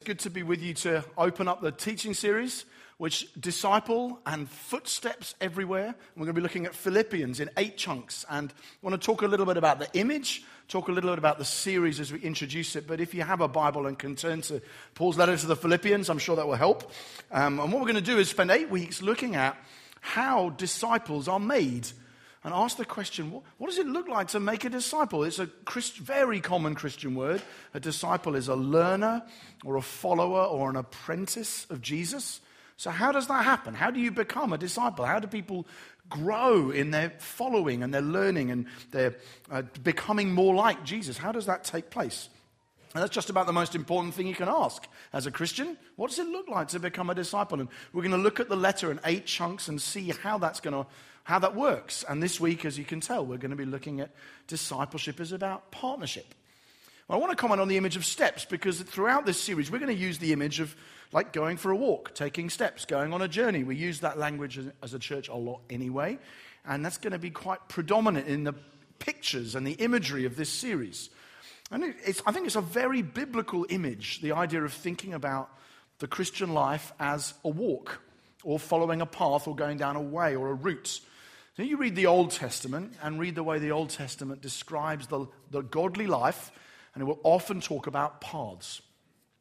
It's good to be with you to open up the teaching series, which disciple and footsteps everywhere. We're going to be looking at Philippians in eight chunks, and I want to talk a little bit about the image, talk a little bit about the series as we introduce it. But if you have a Bible and can turn to Paul's letter to the Philippians, I'm sure that will help. Um, and what we're going to do is spend eight weeks looking at how disciples are made and ask the question what, what, does it look like to make a disciple? It's a Christ, very common Christian word. A disciple is a learner or a follower or an apprentice of Jesus. So, how does that happen? How do you become a disciple? How do people grow in their following and their learning and their uh, becoming more like Jesus? How does that take place? And that's just about the most important thing you can ask as a Christian. What does it look like to become a disciple? And we're going to look at the letter in eight chunks and see how that's going to how that works. And this week, as you can tell, we're going to be looking at discipleship is about partnership. Well, I want to comment on the image of steps because throughout this series, we're going to use the image of like going for a walk, taking steps, going on a journey. We use that language as a church a lot anyway. And that's going to be quite predominant in the pictures and the imagery of this series. And I think it's a very biblical image, the idea of thinking about the Christian life as a walk, or following a path, or going down a way, or a route. You read the Old Testament and read the way the Old Testament describes the, the godly life, and it will often talk about paths.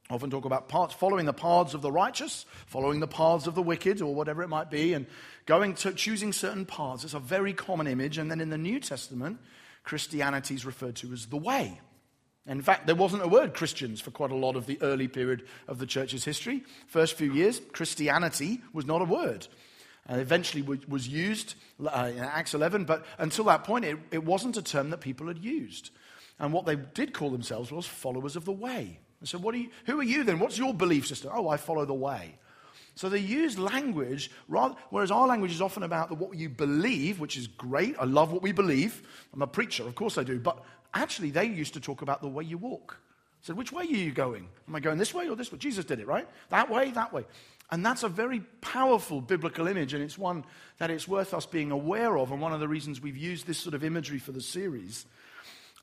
Often talk about paths, following the paths of the righteous, following the paths of the wicked, or whatever it might be, and going to choosing certain paths. It's a very common image. And then in the New Testament, Christianity is referred to as the way. In fact, there wasn't a word Christians for quite a lot of the early period of the church's history. First few years, Christianity was not a word and eventually was used uh, in Acts 11. But until that point, it, it wasn't a term that people had used. And what they did call themselves was followers of the way. And so, what are you, who are you then? What's your belief system? Oh, I follow the way. So they use language, rather, whereas our language is often about the, what you believe, which is great. I love what we believe. I'm a preacher, of course I do. But actually, they used to talk about the way you walk. I said, which way are you going? Am I going this way or this way? Jesus did it, right? That way, that way. And that's a very powerful biblical image, and it's one that it's worth us being aware of, and one of the reasons we've used this sort of imagery for the series.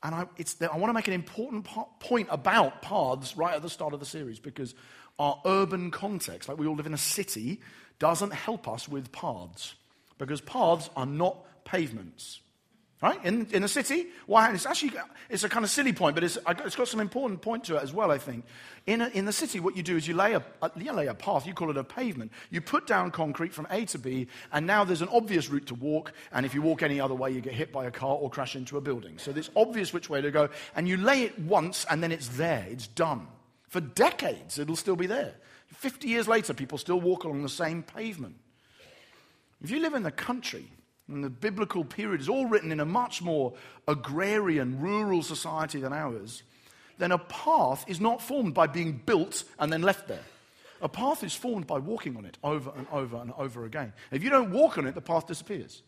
And I, I want to make an important po- point about paths right at the start of the series because our urban context, like we all live in a city, doesn't help us with paths because paths are not pavements. Right? In, in a city? Why? It's actually, it's a kind of silly point, but it's, it's got some important point to it as well, I think. In, a, in the city, what you do is you lay a, a, you lay a path, you call it a pavement. You put down concrete from A to B, and now there's an obvious route to walk, and if you walk any other way, you get hit by a car or crash into a building. So it's obvious which way to go, and you lay it once, and then it's there, it's done. For decades, it'll still be there. 50 years later, people still walk along the same pavement. If you live in the country, and the biblical period is all written in a much more agrarian, rural society than ours, then a path is not formed by being built and then left there. A path is formed by walking on it over and over and over again. If you don't walk on it, the path disappears.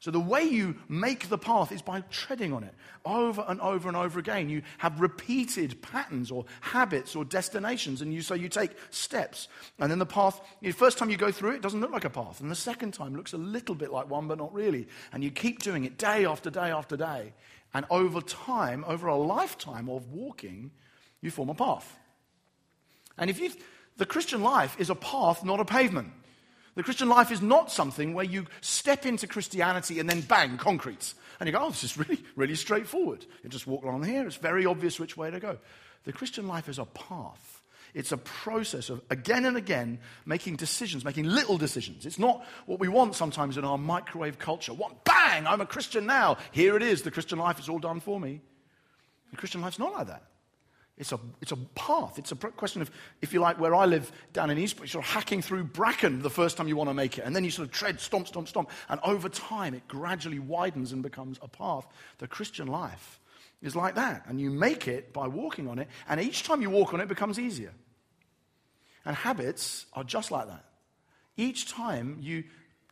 So the way you make the path is by treading on it over and over and over again. You have repeated patterns or habits or destinations, and you so you take steps. And then the path, the first time you go through it, doesn't look like a path. And the second time looks a little bit like one, but not really. And you keep doing it day after day after day. And over time, over a lifetime of walking, you form a path. And if you the Christian life is a path, not a pavement. The Christian life is not something where you step into Christianity and then bang, concrete. And you go, oh, this is really, really straightforward. You just walk along here, it's very obvious which way to go. The Christian life is a path. It's a process of again and again making decisions, making little decisions. It's not what we want sometimes in our microwave culture. What, bang, I'm a Christian now. Here it is. The Christian life is all done for me. The Christian life's not like that. It's a, it's a path. It's a question of, if you like, where I live down in Eastbrook, you're hacking through bracken the first time you want to make it. And then you sort of tread, stomp, stomp, stomp. And over time, it gradually widens and becomes a path. The Christian life is like that. And you make it by walking on it. And each time you walk on it, it becomes easier. And habits are just like that. Each time you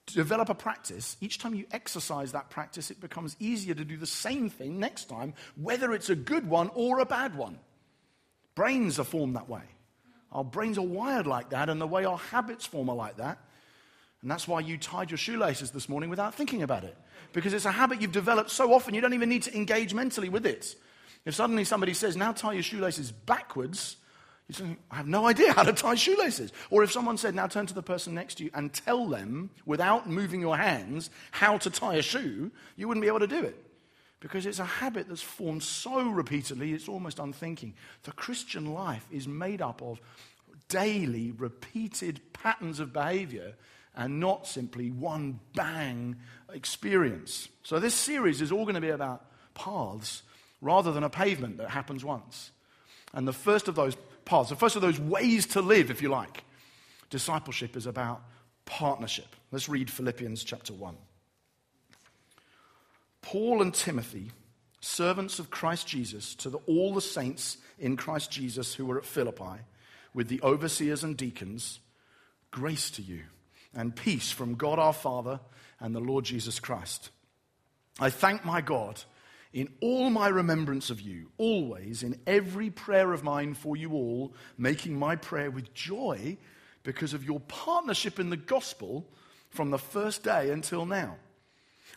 develop a practice, each time you exercise that practice, it becomes easier to do the same thing next time, whether it's a good one or a bad one. Brains are formed that way. Our brains are wired like that, and the way our habits form are like that. And that's why you tied your shoelaces this morning without thinking about it. Because it's a habit you've developed so often, you don't even need to engage mentally with it. If suddenly somebody says, now tie your shoelaces backwards, You say, I have no idea how to tie shoelaces. Or if someone said, now turn to the person next to you and tell them, without moving your hands, how to tie a shoe, you wouldn't be able to do it. Because it's a habit that's formed so repeatedly, it's almost unthinking. The Christian life is made up of daily, repeated patterns of behavior and not simply one bang experience. So, this series is all going to be about paths rather than a pavement that happens once. And the first of those paths, the first of those ways to live, if you like, discipleship is about partnership. Let's read Philippians chapter 1. Paul and Timothy, servants of Christ Jesus, to the, all the saints in Christ Jesus who were at Philippi, with the overseers and deacons, grace to you and peace from God our Father and the Lord Jesus Christ. I thank my God in all my remembrance of you, always in every prayer of mine for you all, making my prayer with joy because of your partnership in the gospel from the first day until now.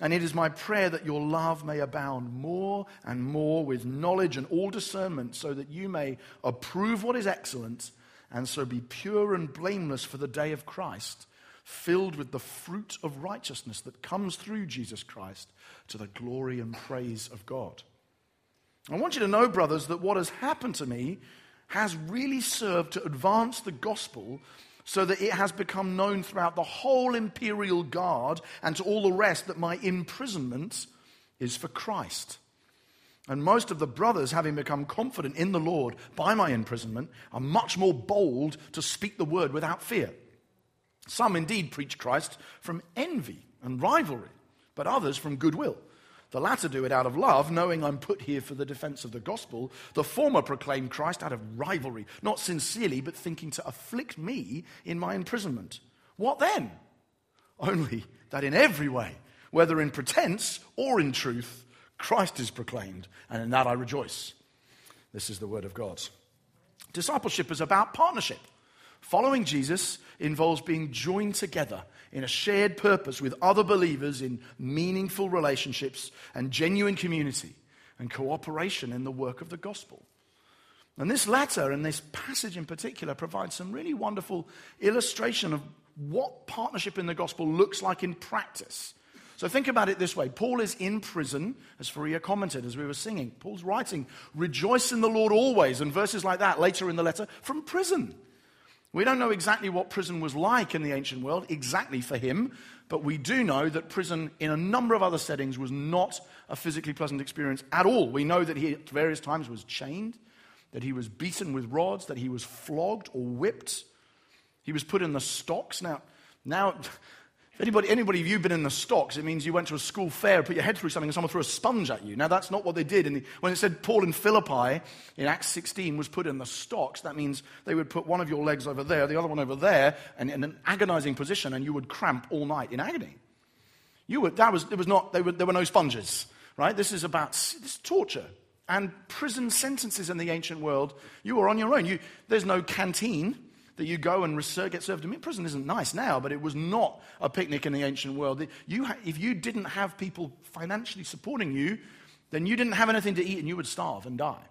And it is my prayer that your love may abound more and more with knowledge and all discernment, so that you may approve what is excellent and so be pure and blameless for the day of Christ filled with the fruit of righteousness that comes through Jesus Christ to the glory and praise of God. I want you to know, brothers, that what has happened to me has really served to advance the gospel so that it has become known throughout the whole imperial guard and to all the rest that my imprisonment is for Christ. And most of the brothers, having become confident in the Lord by my imprisonment, are much more bold to speak the word without fear. Some indeed preach Christ from envy and rivalry, but others from goodwill. The latter do it out of love, knowing I'm put here for the defense of the gospel. The former proclaim Christ out of rivalry, not sincerely, but thinking to afflict me in my imprisonment. What then? Only that in every way, whether in pretense or in truth, Christ is proclaimed, and in that I rejoice. This is the word of God. Discipleship is about partnership. Following Jesus involves being joined together in a shared purpose with other believers in meaningful relationships and genuine community and cooperation in the work of the gospel. And this letter and this passage in particular provides some really wonderful illustration of what partnership in the gospel looks like in practice. So think about it this way Paul is in prison, as Faria commented as we were singing. Paul's writing, Rejoice in the Lord always, and verses like that later in the letter from prison. We don't know exactly what prison was like in the ancient world, exactly for him, but we do know that prison in a number of other settings was not a physically pleasant experience at all. We know that he at various times was chained, that he was beaten with rods, that he was flogged or whipped. He was put in the stocks. Now, now Anybody, anybody of you been in the stocks, it means you went to a school fair, put your head through something, and someone threw a sponge at you. Now, that's not what they did. The, when it said Paul in Philippi in Acts 16 was put in the stocks, that means they would put one of your legs over there, the other one over there, and in an agonizing position, and you would cramp all night in agony. You were, that was, it was not, were, there were no sponges, right? This is about this torture and prison sentences in the ancient world. You were on your own. You, there's no canteen that you go and get served in prison isn't nice now, but it was not a picnic in the ancient world. You, if you didn't have people financially supporting you, then you didn't have anything to eat and you would starve and die.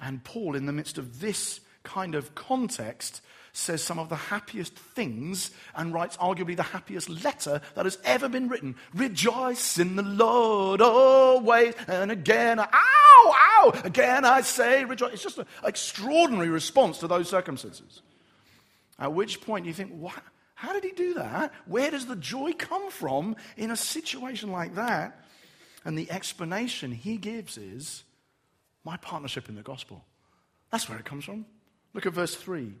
And Paul, in the midst of this kind of context, says some of the happiest things and writes arguably the happiest letter that has ever been written. Rejoice in the Lord always. And again, ow, ow, again I say rejoice. It's just an extraordinary response to those circumstances. At which point you think, what? How did he do that? Where does the joy come from in a situation like that? And the explanation he gives is my partnership in the gospel. That's where it comes from. Look at verse 3.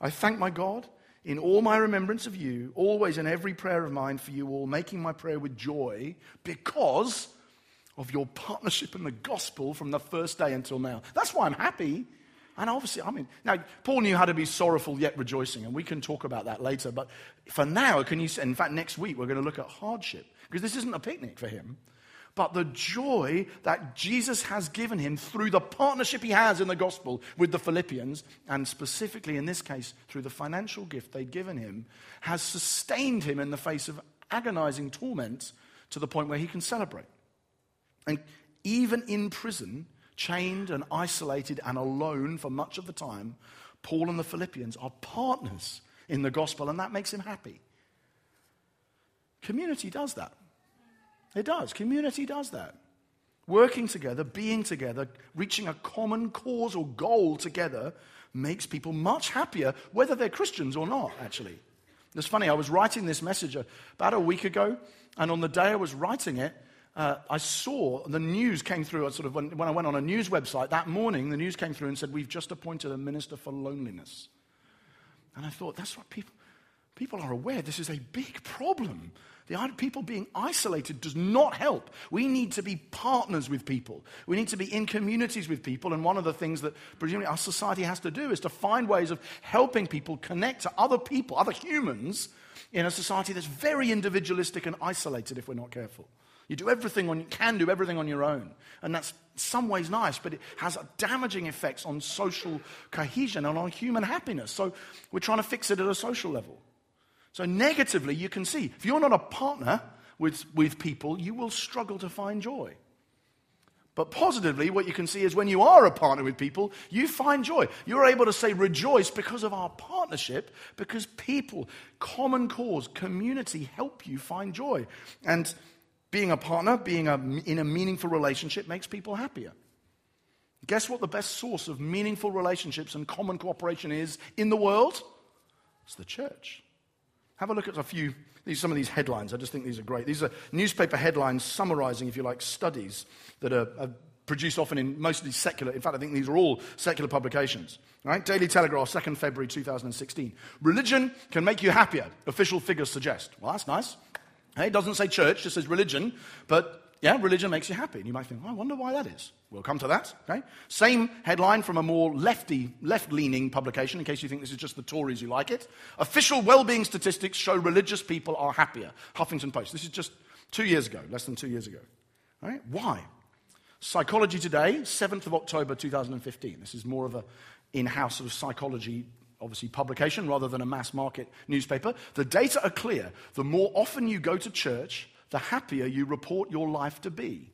I thank my God in all my remembrance of you, always in every prayer of mine for you all, making my prayer with joy because of your partnership in the gospel from the first day until now. That's why I'm happy. And obviously, I mean, now, Paul knew how to be sorrowful yet rejoicing, and we can talk about that later. But for now, can you, in fact, next week, we're going to look at hardship, because this isn't a picnic for him. But the joy that Jesus has given him through the partnership he has in the gospel with the Philippians, and specifically in this case, through the financial gift they'd given him, has sustained him in the face of agonizing torment to the point where he can celebrate. And even in prison, chained and isolated and alone for much of the time, Paul and the Philippians are partners in the gospel, and that makes him happy. Community does that. It does. Community does that. Working together, being together, reaching a common cause or goal together makes people much happier, whether they're Christians or not, actually. It's funny, I was writing this message about a week ago, and on the day I was writing it, uh, I saw the news came through. I Sort of when, when I went on a news website that morning, the news came through and said, We've just appointed a minister for loneliness. And I thought, that's what people, people are aware. This is a big problem. The idea of people being isolated does not help. We need to be partners with people. We need to be in communities with people. And one of the things that presumably our society has to do is to find ways of helping people connect to other people, other humans, in a society that's very individualistic and isolated if we're not careful. You do everything on, you can do everything on your own. And that's some ways nice, but it has damaging effects on social cohesion and on human happiness. So we're trying to fix it at a social level. So, negatively, you can see if you're not a partner with, with people, you will struggle to find joy. But positively, what you can see is when you are a partner with people, you find joy. You're able to say rejoice because of our partnership, because people, common cause, community help you find joy. And being a partner, being a, in a meaningful relationship makes people happier. Guess what the best source of meaningful relationships and common cooperation is in the world? It's the church. Have a look at a few, these, some of these headlines. I just think these are great. These are newspaper headlines summarizing, if you like, studies that are, are produced often in mostly secular. In fact, I think these are all secular publications. Right? Daily Telegraph, 2nd February 2016. Religion can make you happier, official figures suggest. Well, that's nice. It doesn't say church, it says religion, but yeah, religion makes you happy. And you might think, oh, I wonder why that is. We'll come to that. Okay? Same headline from a more lefty, left-leaning publication, in case you think this is just the Tories who like it. Official well-being statistics show religious people are happier. Huffington Post. This is just two years ago, less than two years ago. Why? Psychology Today, 7th of October 2015. This is more of a in-house sort of psychology obviously publication rather than a mass market newspaper. The data are clear. The more often you go to church, the happier you report your life to be.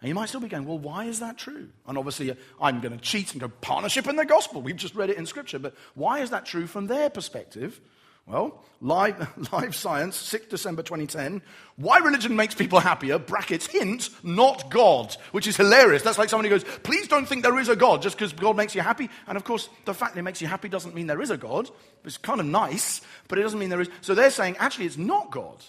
And you might still be going, well, why is that true? And obviously, uh, I'm going to cheat and go, partnership in the gospel. We've just read it in Scripture. But why is that true from their perspective? Well, Live, Live Science, 6 December 2010. Why religion makes people happier, brackets, hint, not God, which is hilarious. That's like somebody goes, please don't think there is a God just because God makes you happy. And of course, the fact that it makes you happy doesn't mean there is a God. It's kind of nice, but it doesn't mean there is. So they're saying, actually, it's not God.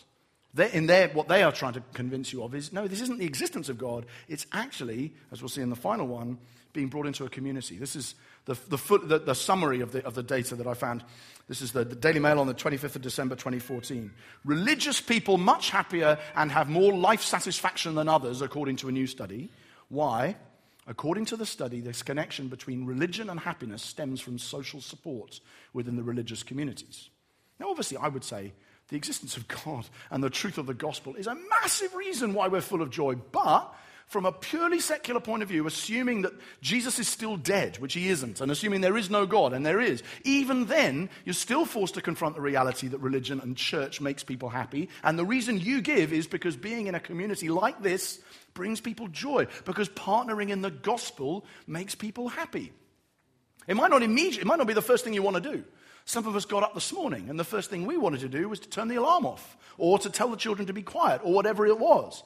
They're, in what they are trying to convince you of is no, this isn't the existence of God. It's actually, as we'll see in the final one, being brought into a community. This is the, the, the, the summary of the, of the data that I found. This is the, the Daily Mail on the 25th of December 2014. Religious people much happier and have more life satisfaction than others, according to a new study. Why? According to the study, this connection between religion and happiness stems from social support within the religious communities. Now, obviously, I would say the existence of God and the truth of the gospel is a massive reason why we're full of joy, but from a purely secular point of view, assuming that Jesus is still dead, which he isn't, and assuming there is no God, and there is, even then, you're still forced to confront the reality that religion and church makes people happy. And the reason you give is because being in a community like this brings people joy, because partnering in the gospel makes people happy. It might not immediately, it might not be the first thing you want to do. Some of us got up this morning, and the first thing we wanted to do was to turn the alarm off, or to tell the children to be quiet, or whatever it was.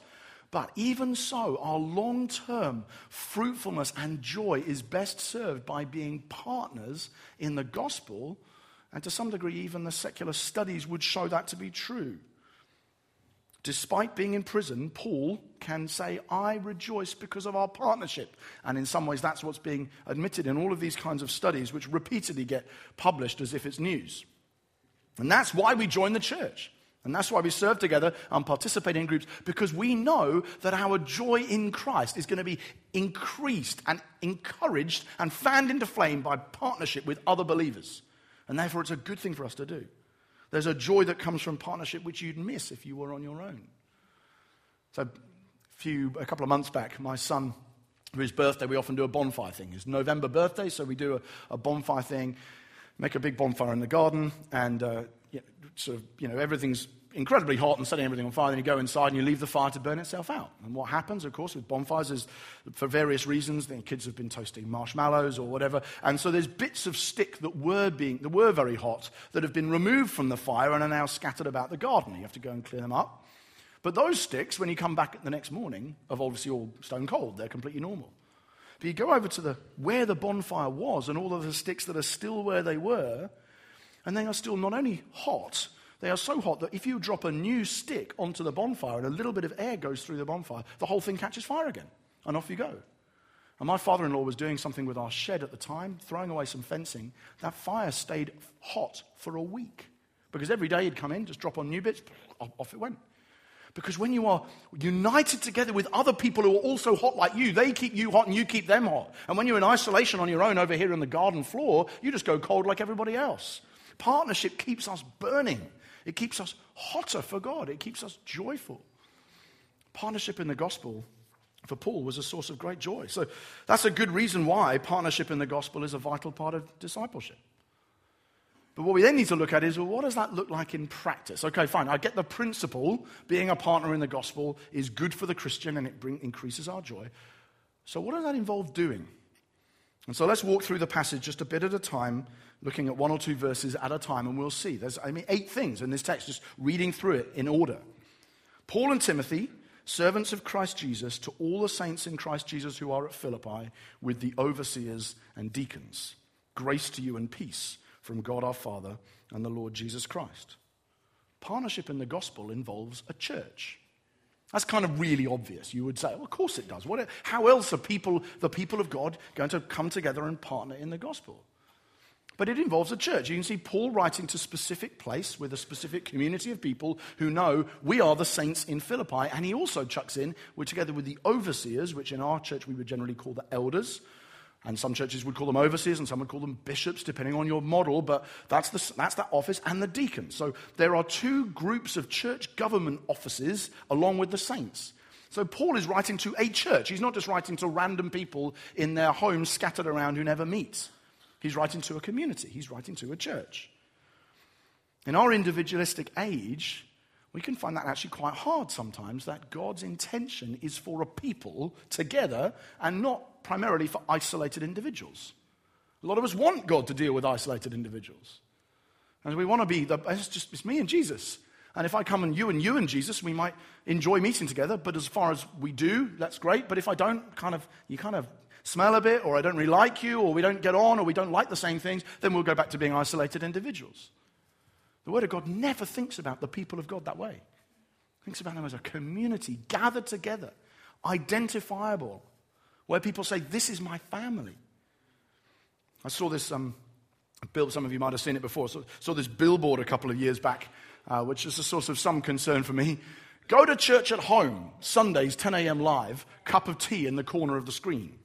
But even so, our long term fruitfulness and joy is best served by being partners in the gospel. And to some degree, even the secular studies would show that to be true. Despite being in prison, Paul can say, I rejoice because of our partnership. And in some ways, that's what's being admitted in all of these kinds of studies, which repeatedly get published as if it's news. And that's why we join the church. And that's why we serve together and participate in groups because we know that our joy in Christ is going to be increased and encouraged and fanned into flame by partnership with other believers. And therefore, it's a good thing for us to do. There's a joy that comes from partnership which you'd miss if you were on your own. So, a, few, a couple of months back, my son, for his birthday, we often do a bonfire thing. It's November birthday, so we do a, a bonfire thing, make a big bonfire in the garden, and uh, sort of, you know, everything's incredibly hot and setting everything on fire. Then you go inside and you leave the fire to burn itself out. And what happens, of course, with bonfires is for various reasons, the kids have been toasting marshmallows or whatever. And so there's bits of stick that were, being, that were very hot that have been removed from the fire and are now scattered about the garden. You have to go and clear them up. But those sticks, when you come back the next morning, are obviously all stone cold. They're completely normal. But you go over to the, where the bonfire was and all of the sticks that are still where they were, and they are still not only hot, they are so hot that if you drop a new stick onto the bonfire and a little bit of air goes through the bonfire, the whole thing catches fire again. And off you go. And my father in law was doing something with our shed at the time, throwing away some fencing. That fire stayed hot for a week. Because every day he'd come in, just drop on new bits, off it went. Because when you are united together with other people who are also hot like you, they keep you hot and you keep them hot. And when you're in isolation on your own over here on the garden floor, you just go cold like everybody else. Partnership keeps us burning. It keeps us hotter for God. It keeps us joyful. Partnership in the gospel for Paul was a source of great joy. So that's a good reason why partnership in the gospel is a vital part of discipleship. But what we then need to look at is well, what does that look like in practice? Okay, fine. I get the principle being a partner in the gospel is good for the Christian and it bring, increases our joy. So, what does that involve doing? And so let's walk through the passage just a bit at a time, looking at one or two verses at a time, and we'll see. There's, I mean, eight things in this text, just reading through it in order. Paul and Timothy, servants of Christ Jesus, to all the saints in Christ Jesus who are at Philippi, with the overseers and deacons. Grace to you and peace from God our Father and the Lord Jesus Christ. Partnership in the gospel involves a church. That's kind of really obvious. You would say, well, of course it does. What, how else are people, the people of God, going to come together and partner in the gospel? But it involves a church. You can see Paul writing to a specific place with a specific community of people who know we are the saints in Philippi. And he also chucks in, we're together with the overseers, which in our church we would generally call the elders, and some churches would call them overseers and some would call them bishops, depending on your model, but that's, the, that's that office and the deacons. So there are two groups of church government offices along with the saints. So Paul is writing to a church. He's not just writing to random people in their homes scattered around who never meet. He's writing to a community, he's writing to a church. In our individualistic age, we can find that actually quite hard sometimes that God's intention is for a people together and not primarily for isolated individuals. A lot of us want God to deal with isolated individuals. And we want to be, the, it's just it's me and Jesus. And if I come and you and you and Jesus, we might enjoy meeting together, but as far as we do, that's great. But if I don't, kind of, you kind of smell a bit, or I don't really like you, or we don't get on, or we don't like the same things, then we'll go back to being isolated individuals. The Word of God never thinks about the people of God that way. It thinks about them as a community gathered together, identifiable, where people say, This is my family. I saw this um, bill, some of you might have seen it before. So, saw this billboard a couple of years back, uh, which is a source of some concern for me. Go to church at home, Sundays, 10 a.m. live, cup of tea in the corner of the screen.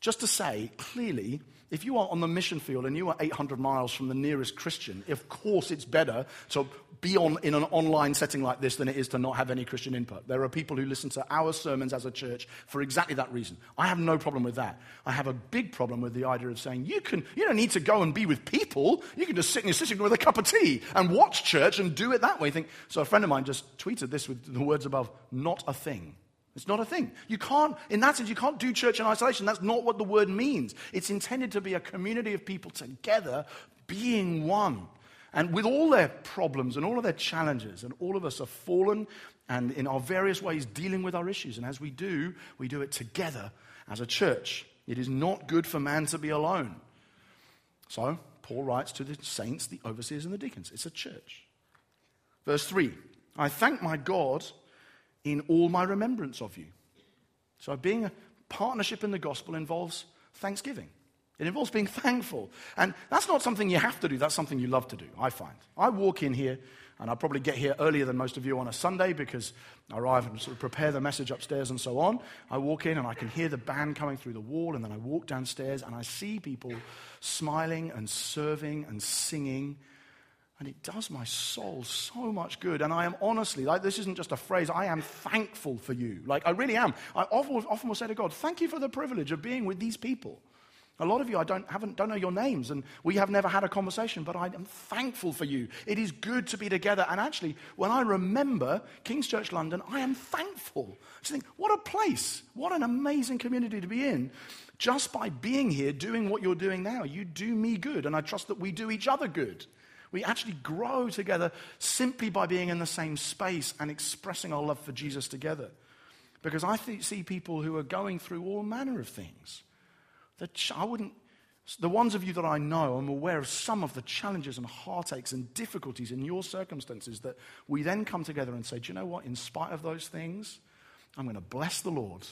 Just to say clearly, if you are on the mission field and you are 800 miles from the nearest Christian, of course it's better to be on, in an online setting like this than it is to not have any Christian input. There are people who listen to our sermons as a church for exactly that reason. I have no problem with that. I have a big problem with the idea of saying you, can, you don't need to go and be with people. You can just sit in your sitting room with a cup of tea and watch church and do it that way. Think, so a friend of mine just tweeted this with the words above, not a thing. It's not a thing. You can't, in that sense, you can't do church in isolation. That's not what the word means. It's intended to be a community of people together, being one. And with all their problems and all of their challenges, and all of us are fallen and in our various ways dealing with our issues. And as we do, we do it together as a church. It is not good for man to be alone. So, Paul writes to the saints, the overseers, and the deacons. It's a church. Verse 3 I thank my God in all my remembrance of you. So, being a partnership in the gospel involves thanksgiving. It involves being thankful. And that's not something you have to do, that's something you love to do, I find. I walk in here, and I probably get here earlier than most of you on a Sunday because I arrive and sort of prepare the message upstairs and so on. I walk in and I can hear the band coming through the wall, and then I walk downstairs and I see people smiling and serving and singing. And it does my soul so much good. And I am honestly, like, this isn't just a phrase, I am thankful for you. Like, I really am. I often, often will say to God, Thank you for the privilege of being with these people. A lot of you, I don't, haven't, don't know your names, and we have never had a conversation, but I am thankful for you. It is good to be together. And actually, when I remember King's Church London, I am thankful. I think, what a place, what an amazing community to be in. Just by being here, doing what you're doing now, you do me good, and I trust that we do each other good. We actually grow together simply by being in the same space and expressing our love for Jesus together. Because I th- see people who are going through all manner of things. The ch- I wouldn't, the ones of you that I know, I'm aware of some of the challenges and heartaches and difficulties in your circumstances that we then come together and say, do you know what? In spite of those things, I'm going to bless the Lord.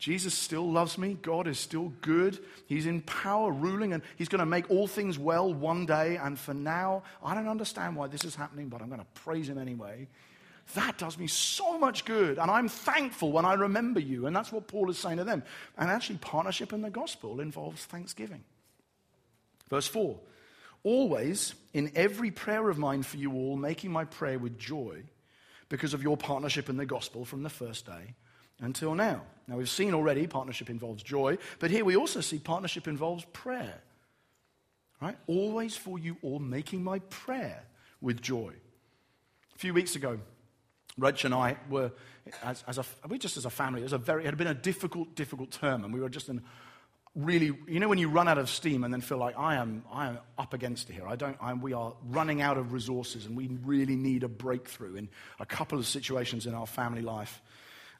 Jesus still loves me. God is still good. He's in power, ruling, and He's going to make all things well one day. And for now, I don't understand why this is happening, but I'm going to praise Him anyway. That does me so much good. And I'm thankful when I remember you. And that's what Paul is saying to them. And actually, partnership in the gospel involves thanksgiving. Verse 4 Always, in every prayer of mine for you all, making my prayer with joy because of your partnership in the gospel from the first day until now. Now, we've seen already partnership involves joy, but here we also see partnership involves prayer. Right? Always for you all, making my prayer with joy. A few weeks ago, Rach and I were, as, as a, we just as a family, it, was a very, it had been a difficult, difficult term, and we were just in really, you know, when you run out of steam and then feel like I am, I am up against it here. I don't, I'm, we are running out of resources, and we really need a breakthrough in a couple of situations in our family life.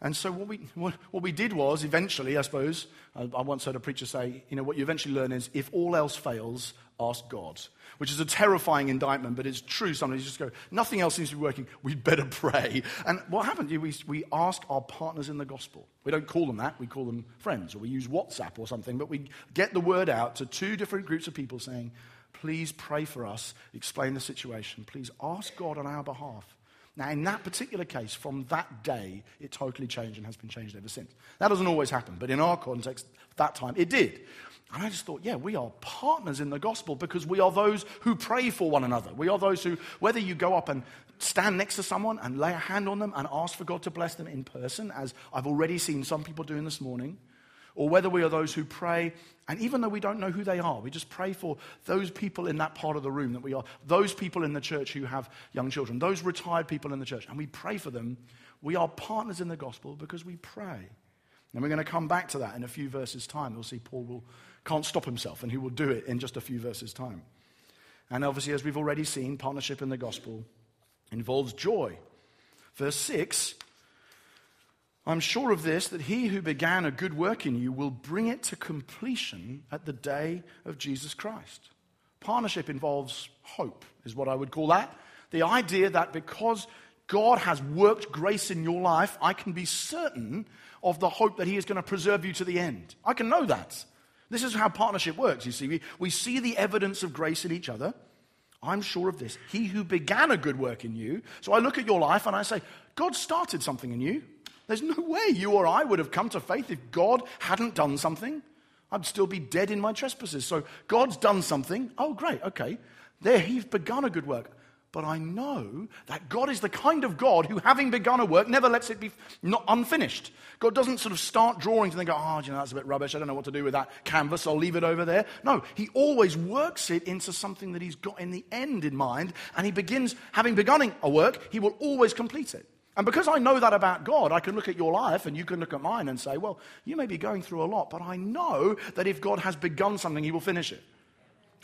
And so what we, what, what we did was, eventually, I suppose, I, I once heard a preacher say, you know, what you eventually learn is if all else fails, ask God. Which is a terrifying indictment, but it's true. Sometimes you just go, nothing else seems to be working. We'd better pray. And what happened? We, we ask our partners in the gospel. We don't call them that. We call them friends, or we use WhatsApp or something. But we get the word out to two different groups of people saying, please pray for us, explain the situation. Please ask God on our behalf. Now, in that particular case, from that day, it totally changed and has been changed ever since. That doesn't always happen, but in our context, that time, it did. And I just thought, yeah, we are partners in the gospel because we are those who pray for one another. We are those who, whether you go up and stand next to someone and lay a hand on them and ask for God to bless them in person, as I've already seen some people doing this morning, or whether we are those who pray, and even though we don't know who they are, we just pray for those people in that part of the room that we are, those people in the church who have young children, those retired people in the church, and we pray for them. We are partners in the gospel because we pray. And we're going to come back to that in a few verses' time. We'll see Paul will, can't stop himself, and he will do it in just a few verses' time. And obviously, as we've already seen, partnership in the gospel involves joy. Verse 6 I'm sure of this, that he who began a good work in you will bring it to completion at the day of Jesus Christ. Partnership involves hope, is what I would call that. The idea that because God has worked grace in your life, I can be certain of the hope that he is going to preserve you to the end. I can know that. This is how partnership works, you see. We, we see the evidence of grace in each other. I'm sure of this. He who began a good work in you. So I look at your life and I say, God started something in you. There's no way you or I would have come to faith if God hadn't done something. I'd still be dead in my trespasses. So God's done something. Oh, great, okay. There, He's begun a good work. But I know that God is the kind of God who, having begun a work, never lets it be not unfinished. God doesn't sort of start drawing and then go, oh, you know, that's a bit rubbish. I don't know what to do with that canvas. I'll leave it over there. No, He always works it into something that He's got in the end in mind. And He begins, having begun a work, He will always complete it. And because I know that about God, I can look at your life and you can look at mine and say, well, you may be going through a lot, but I know that if God has begun something, he will finish it.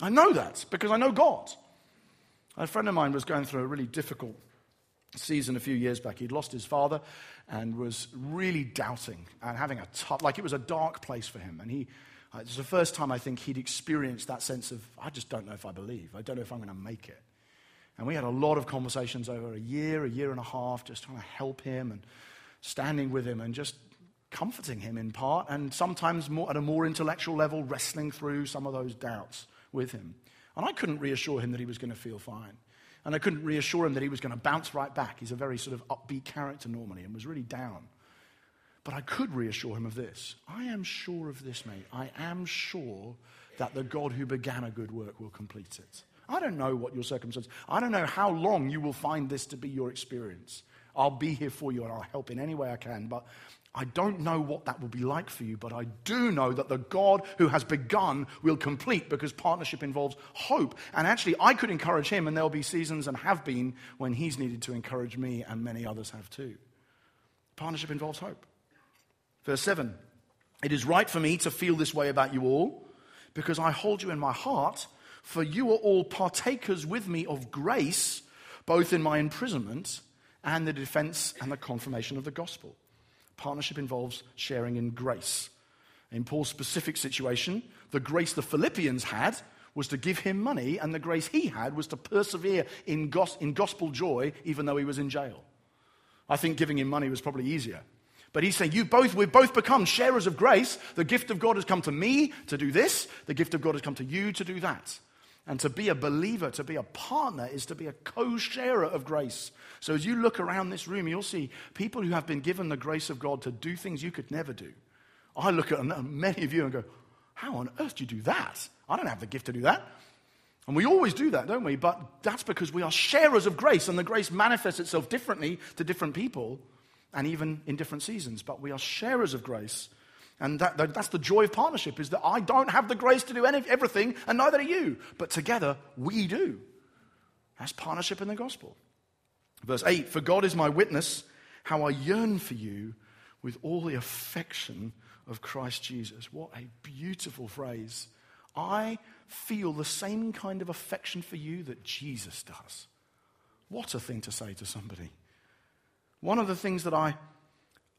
I know that because I know God. A friend of mine was going through a really difficult season a few years back. He'd lost his father and was really doubting and having a tough, like it was a dark place for him. And he, uh, it was the first time I think he'd experienced that sense of, I just don't know if I believe. I don't know if I'm going to make it. And we had a lot of conversations over a year, a year and a half, just trying to help him and standing with him and just comforting him in part, and sometimes more, at a more intellectual level, wrestling through some of those doubts with him. And I couldn't reassure him that he was going to feel fine. And I couldn't reassure him that he was going to bounce right back. He's a very sort of upbeat character normally and was really down. But I could reassure him of this. I am sure of this, mate. I am sure that the God who began a good work will complete it. I don't know what your circumstance. I don't know how long you will find this to be your experience. I'll be here for you and I'll help in any way I can, but I don't know what that will be like for you, but I do know that the God who has begun will complete because partnership involves hope. And actually, I could encourage him, and there'll be seasons and have been when he's needed to encourage me, and many others have too. Partnership involves hope. Verse 7 It is right for me to feel this way about you all, because I hold you in my heart, for you are all partakers with me of grace, both in my imprisonment and the defense and the confirmation of the gospel. Partnership involves sharing in grace. In Paul's specific situation, the grace the Philippians had was to give him money, and the grace he had was to persevere in, gos- in gospel joy even though he was in jail. I think giving him money was probably easier but he's saying, you both, we've both become sharers of grace. The gift of God has come to me to do this. The gift of God has come to you to do that. And to be a believer, to be a partner, is to be a co sharer of grace. So as you look around this room, you'll see people who have been given the grace of God to do things you could never do. I look at many of you and go, How on earth do you do that? I don't have the gift to do that. And we always do that, don't we? But that's because we are sharers of grace, and the grace manifests itself differently to different people and even in different seasons. But we are sharers of grace. And that, that, that's the joy of partnership is that I don't have the grace to do any, everything, and neither do you. But together, we do. That's partnership in the gospel. Verse 8 For God is my witness, how I yearn for you with all the affection of Christ Jesus. What a beautiful phrase. I feel the same kind of affection for you that Jesus does. What a thing to say to somebody. One of the things that I,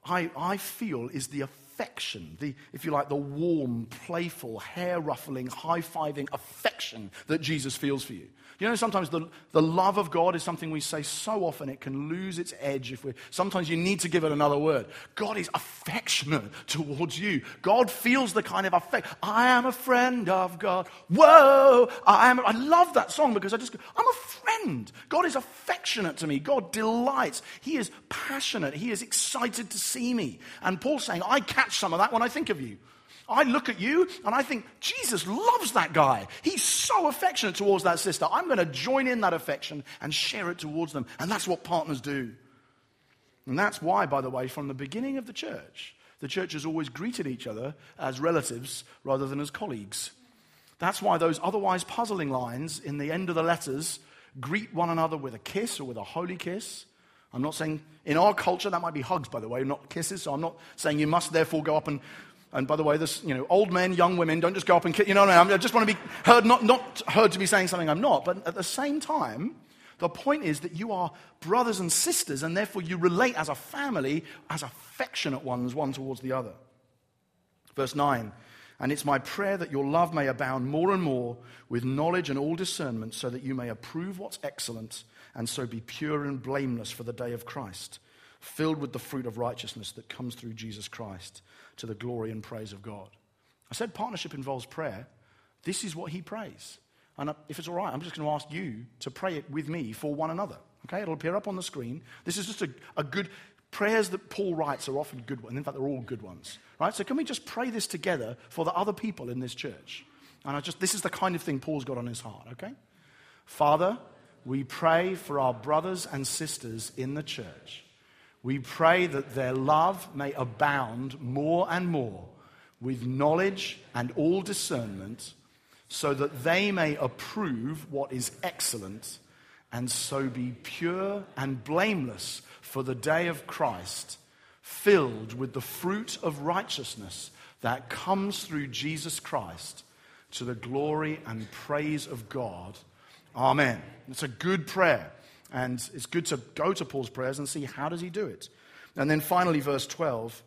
I, I feel is the affection, the, if you like, the warm, playful, hair ruffling, high fiving affection that Jesus feels for you. You know, sometimes the, the love of God is something we say so often it can lose its edge if we sometimes you need to give it another word. God is affectionate towards you. God feels the kind of affect. I am a friend of God. Whoa! I am I love that song because I just I'm a friend. God is affectionate to me. God delights. He is passionate. He is excited to see me. And Paul's saying, I catch some of that when I think of you. I look at you and I think, Jesus loves that guy. He's so affectionate towards that sister. I'm going to join in that affection and share it towards them. And that's what partners do. And that's why, by the way, from the beginning of the church, the church has always greeted each other as relatives rather than as colleagues. That's why those otherwise puzzling lines in the end of the letters greet one another with a kiss or with a holy kiss. I'm not saying in our culture that might be hugs, by the way, not kisses. So I'm not saying you must therefore go up and and by the way, this, you know, old men, young women, don't just go up and kiss. You know mean? I just want to be heard, not, not heard to be saying something I'm not. But at the same time, the point is that you are brothers and sisters, and therefore you relate as a family, as affectionate ones, one towards the other. Verse 9 And it's my prayer that your love may abound more and more with knowledge and all discernment, so that you may approve what's excellent, and so be pure and blameless for the day of Christ, filled with the fruit of righteousness that comes through Jesus Christ to the glory and praise of God. I said partnership involves prayer. This is what he prays. And uh, if it's all right, I'm just going to ask you to pray it with me for one another. Okay, it'll appear up on the screen. This is just a, a good prayers that Paul writes are often good ones. In fact, they're all good ones. Right? So can we just pray this together for the other people in this church? And I just this is the kind of thing Paul's got on his heart, okay? Father, we pray for our brothers and sisters in the church. We pray that their love may abound more and more with knowledge and all discernment, so that they may approve what is excellent and so be pure and blameless for the day of Christ, filled with the fruit of righteousness that comes through Jesus Christ to the glory and praise of God. Amen. It's a good prayer. And it's good to go to Paul's prayers and see how does he do it. And then finally, verse 12.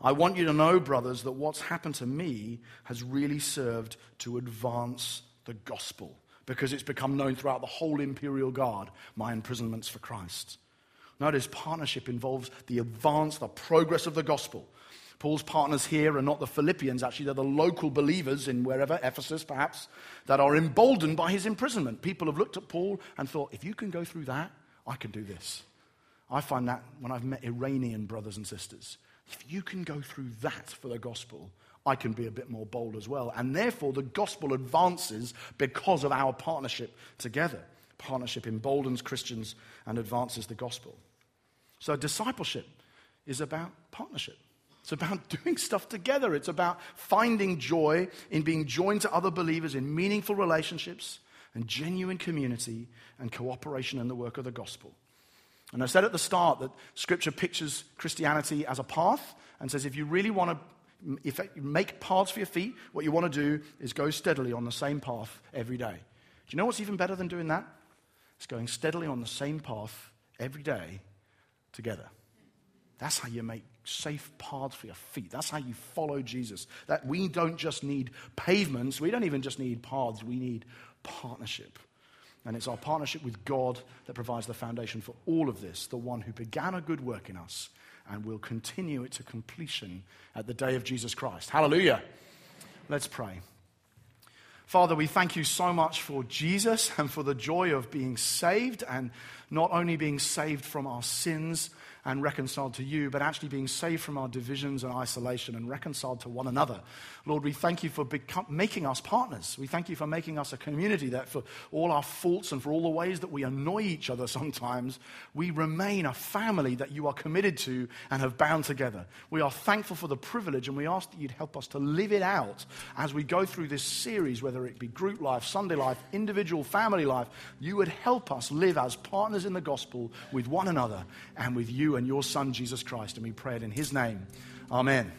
I want you to know, brothers, that what's happened to me has really served to advance the gospel because it's become known throughout the whole imperial guard, my imprisonments for Christ. Notice partnership involves the advance, the progress of the gospel. Paul's partners here are not the Philippians, actually, they're the local believers in wherever, Ephesus perhaps, that are emboldened by his imprisonment. People have looked at Paul and thought, if you can go through that, I can do this. I find that when I've met Iranian brothers and sisters, if you can go through that for the gospel, I can be a bit more bold as well. And therefore, the gospel advances because of our partnership together. Partnership emboldens Christians and advances the gospel. So, discipleship is about partnership. It's about doing stuff together. It's about finding joy in being joined to other believers in meaningful relationships and genuine community and cooperation in the work of the gospel. And I said at the start that Scripture pictures Christianity as a path and says if you really want to if you make paths for your feet, what you want to do is go steadily on the same path every day. Do you know what's even better than doing that? It's going steadily on the same path every day together. That's how you make safe paths for your feet. That's how you follow Jesus. That we don't just need pavements, we don't even just need paths, we need partnership. And it's our partnership with God that provides the foundation for all of this, the one who began a good work in us and will continue it to completion at the day of Jesus Christ. Hallelujah. Let's pray. Father, we thank you so much for Jesus and for the joy of being saved and not only being saved from our sins and reconciled to you, but actually being saved from our divisions and isolation and reconciled to one another. Lord, we thank you for become, making us partners. We thank you for making us a community that, for all our faults and for all the ways that we annoy each other sometimes, we remain a family that you are committed to and have bound together. We are thankful for the privilege and we ask that you'd help us to live it out as we go through this series, whether it be group life, Sunday life, individual family life. You would help us live as partners in the gospel with one another and with and your Son, Jesus Christ. And we pray it in his name. Amen.